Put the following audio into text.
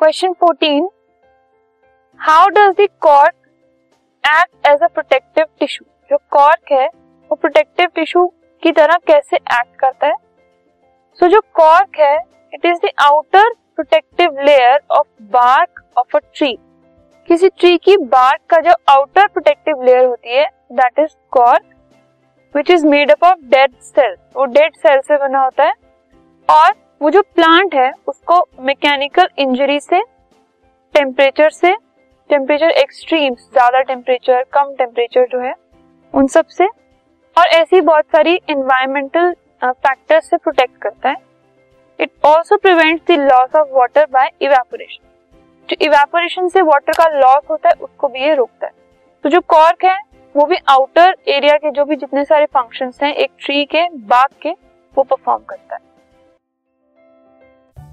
Question 14 how does the cork act as a protective tissue जो cork है वो protective tissue की तरह कैसे एक्ट करता है? सो so, जो कॉर्क है it is the outer protective layer of bark of a tree किसी ट्री की बार्क का जो आउटर प्रोटेक्टिव लेयर होती है that is cork which is made up of dead cell वो डेड सेल से बना होता है और वो जो प्लांट है, उसको मैकेनिकल इंजरी से टेम्परेचर से टेम्परेचर एक्सट्रीम ज़्यादा टेम्परेचर कम टेम्परेचर जो है, उन सबसे, और ऐसी बहुत सारी इन्वायरमेंटल फैक्टर्स से प्रोटेक्ट करता है। It also prevents the loss of water by evaporation जो इवेपोरेशन से वाटर का लॉस होता है, उसको भी ये रोकता है। तो जो कॉर्क है, वो भी आउटर एरिया के जो भी जितने सारे फ़ंक्शंस हैं, एक ट्री के, बाग के, वो परफॉर्म करता है।